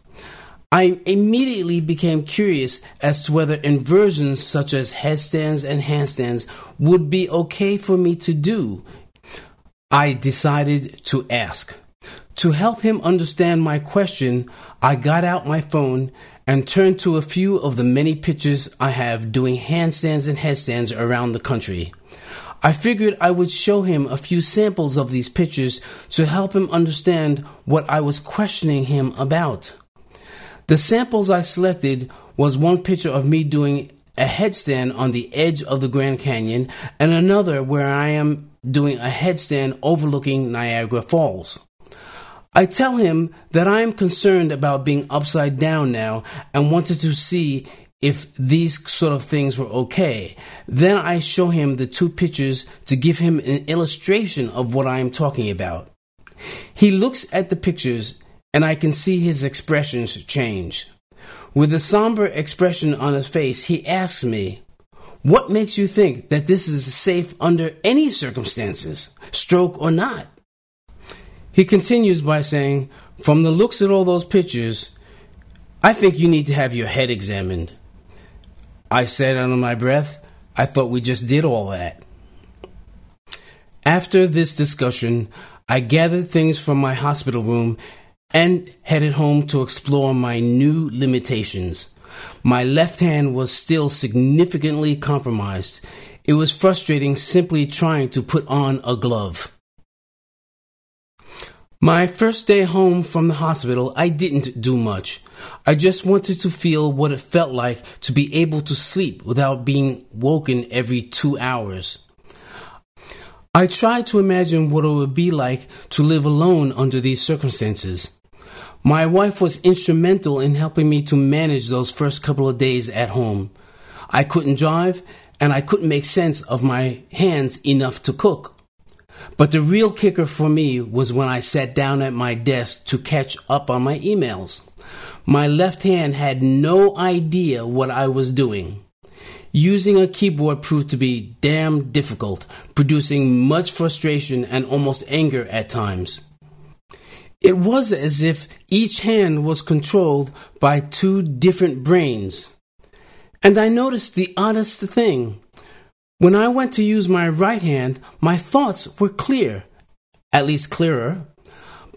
I immediately became curious as to whether inversions such as headstands and handstands would be okay for me to do. I decided to ask. To help him understand my question, I got out my phone and turned to a few of the many pictures I have doing handstands and headstands around the country. I figured I would show him a few samples of these pictures to help him understand what I was questioning him about. The samples I selected was one picture of me doing a headstand on the edge of the Grand Canyon and another where I am doing a headstand overlooking Niagara Falls. I tell him that I am concerned about being upside down now and wanted to see if these sort of things were okay. Then I show him the two pictures to give him an illustration of what I am talking about. He looks at the pictures and I can see his expressions change. With a somber expression on his face, he asks me, What makes you think that this is safe under any circumstances, stroke or not? He continues by saying, From the looks at all those pictures, I think you need to have your head examined. I said under my breath, I thought we just did all that. After this discussion, I gathered things from my hospital room and headed home to explore my new limitations. My left hand was still significantly compromised. It was frustrating simply trying to put on a glove. My first day home from the hospital, I didn't do much. I just wanted to feel what it felt like to be able to sleep without being woken every two hours. I tried to imagine what it would be like to live alone under these circumstances. My wife was instrumental in helping me to manage those first couple of days at home. I couldn't drive and I couldn't make sense of my hands enough to cook. But the real kicker for me was when I sat down at my desk to catch up on my emails. My left hand had no idea what I was doing. Using a keyboard proved to be damn difficult, producing much frustration and almost anger at times. It was as if each hand was controlled by two different brains. And I noticed the oddest thing. When I went to use my right hand, my thoughts were clear, at least clearer.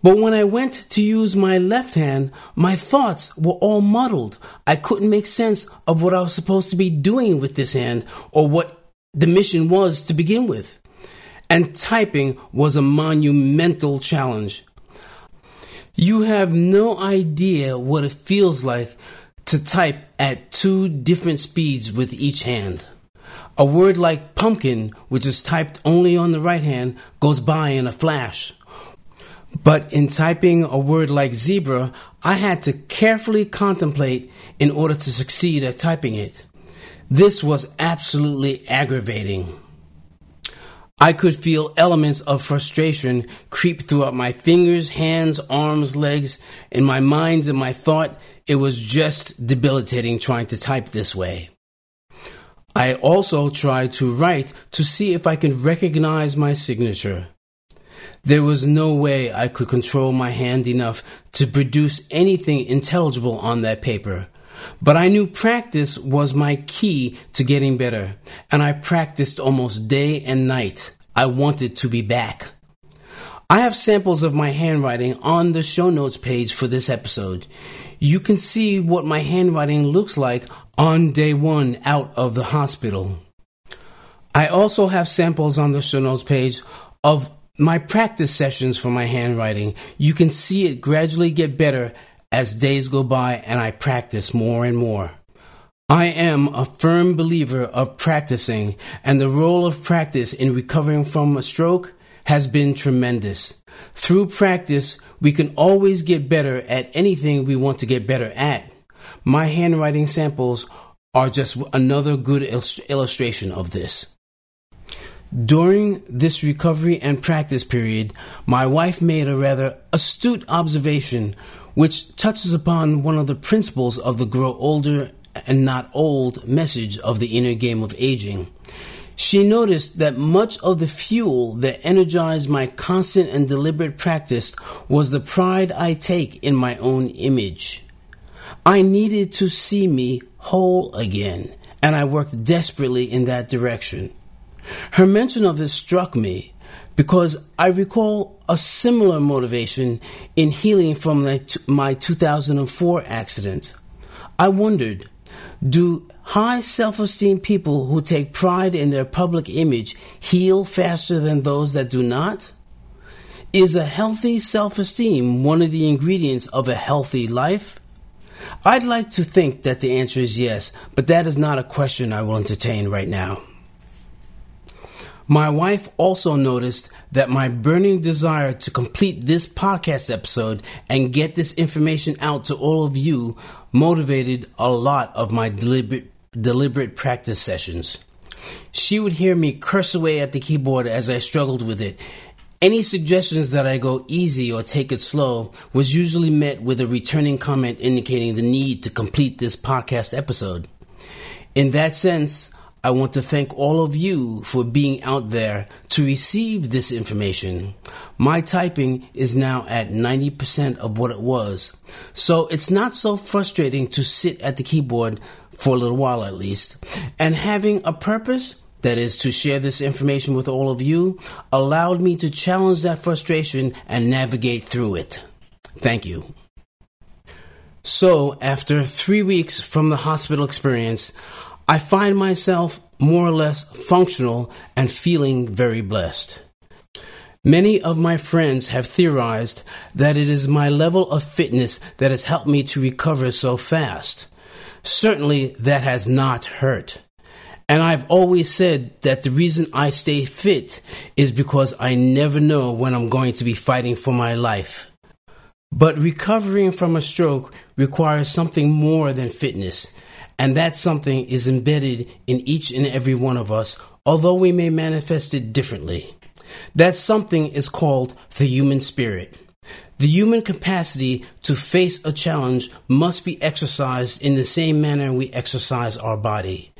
But when I went to use my left hand, my thoughts were all muddled. I couldn't make sense of what I was supposed to be doing with this hand or what the mission was to begin with. And typing was a monumental challenge. You have no idea what it feels like to type at two different speeds with each hand. A word like pumpkin, which is typed only on the right hand, goes by in a flash. But in typing a word like zebra, I had to carefully contemplate in order to succeed at typing it. This was absolutely aggravating. I could feel elements of frustration creep throughout my fingers, hands, arms, legs, in my mind and my thought. It was just debilitating trying to type this way. I also tried to write to see if I could recognize my signature. There was no way I could control my hand enough to produce anything intelligible on that paper. But I knew practice was my key to getting better, and I practiced almost day and night. I wanted to be back. I have samples of my handwriting on the show notes page for this episode. You can see what my handwriting looks like on day one out of the hospital. I also have samples on the show notes page of my practice sessions for my handwriting. You can see it gradually get better as days go by and I practice more and more. I am a firm believer of practicing, and the role of practice in recovering from a stroke has been tremendous. Through practice, we can always get better at anything we want to get better at. My handwriting samples are just another good illustration of this. During this recovery and practice period, my wife made a rather astute observation which touches upon one of the principles of the grow older and not old message of the inner game of aging. She noticed that much of the fuel that energized my constant and deliberate practice was the pride I take in my own image. I needed to see me whole again, and I worked desperately in that direction. Her mention of this struck me because I recall a similar motivation in healing from my 2004 accident. I wondered do high self esteem people who take pride in their public image heal faster than those that do not? Is a healthy self esteem one of the ingredients of a healthy life? I'd like to think that the answer is yes, but that is not a question I will entertain right now. My wife also noticed that my burning desire to complete this podcast episode and get this information out to all of you motivated a lot of my deliberate, deliberate practice sessions. She would hear me curse away at the keyboard as I struggled with it. Any suggestions that I go easy or take it slow was usually met with a returning comment indicating the need to complete this podcast episode. In that sense, I want to thank all of you for being out there to receive this information. My typing is now at 90% of what it was. So it's not so frustrating to sit at the keyboard for a little while at least. And having a purpose, that is to share this information with all of you, allowed me to challenge that frustration and navigate through it. Thank you. So, after three weeks from the hospital experience, I find myself more or less functional and feeling very blessed. Many of my friends have theorized that it is my level of fitness that has helped me to recover so fast. Certainly, that has not hurt. And I've always said that the reason I stay fit is because I never know when I'm going to be fighting for my life. But recovering from a stroke requires something more than fitness. And that something is embedded in each and every one of us, although we may manifest it differently. That something is called the human spirit. The human capacity to face a challenge must be exercised in the same manner we exercise our body.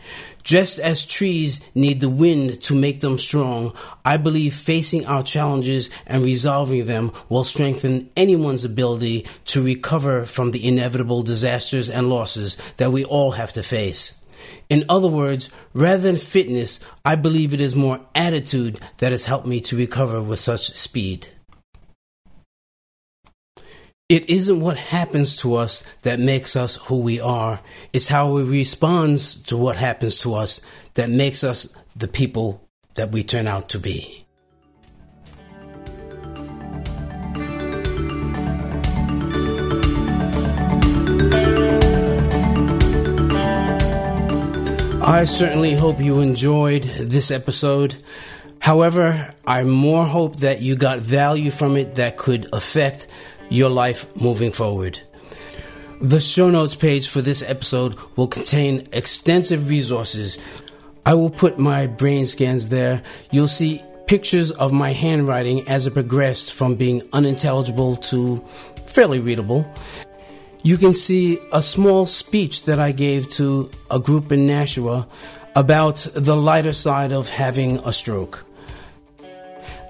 Just as trees need the wind to make them strong, I believe facing our challenges and resolving them will strengthen anyone's ability to recover from the inevitable disasters and losses that we all have to face. In other words, rather than fitness, I believe it is more attitude that has helped me to recover with such speed. It isn't what happens to us that makes us who we are. It's how we respond to what happens to us that makes us the people that we turn out to be. I certainly hope you enjoyed this episode. However, I more hope that you got value from it that could affect your life moving forward. The show notes page for this episode will contain extensive resources. I will put my brain scans there. You'll see pictures of my handwriting as it progressed from being unintelligible to fairly readable. You can see a small speech that I gave to a group in Nashua about the lighter side of having a stroke.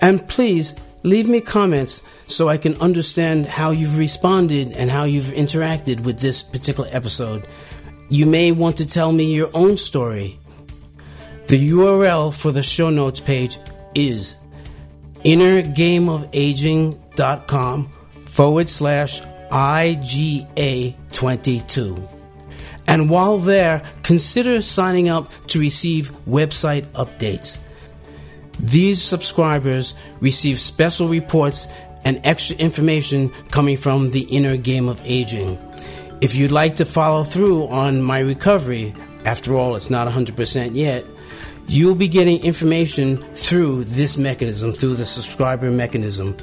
And please leave me comments so I can understand how you've responded and how you've interacted with this particular episode. You may want to tell me your own story. The URL for the show notes page is innergameofaging.com forward slash IGA22. And while there, consider signing up to receive website updates. These subscribers receive special reports and extra information coming from the inner game of aging. If you'd like to follow through on my recovery, after all, it's not 100% yet, you'll be getting information through this mechanism, through the subscriber mechanism.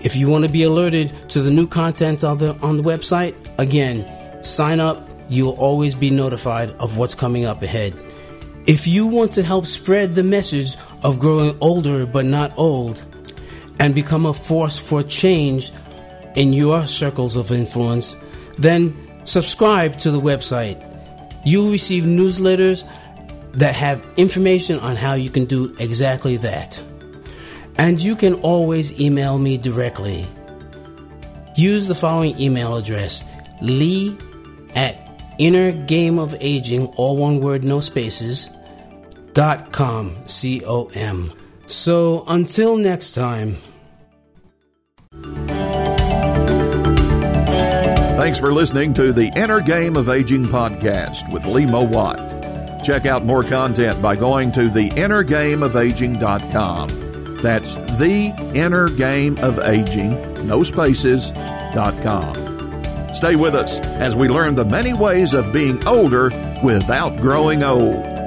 If you want to be alerted to the new content on the, on the website, again, sign up. You'll always be notified of what's coming up ahead. If you want to help spread the message of growing older but not old and become a force for change in your circles of influence, then subscribe to the website. You'll receive newsletters that have information on how you can do exactly that. And you can always email me directly. Use the following email address lee at inner game of aging, all one word, no spaces, dot com, C O M. So until next time. Thanks for listening to the Inner Game of Aging podcast with Lee Mowat. Check out more content by going to theinnergameofaging.com. That's the inner game of aging, no spaces, dot com. Stay with us as we learn the many ways of being older without growing old.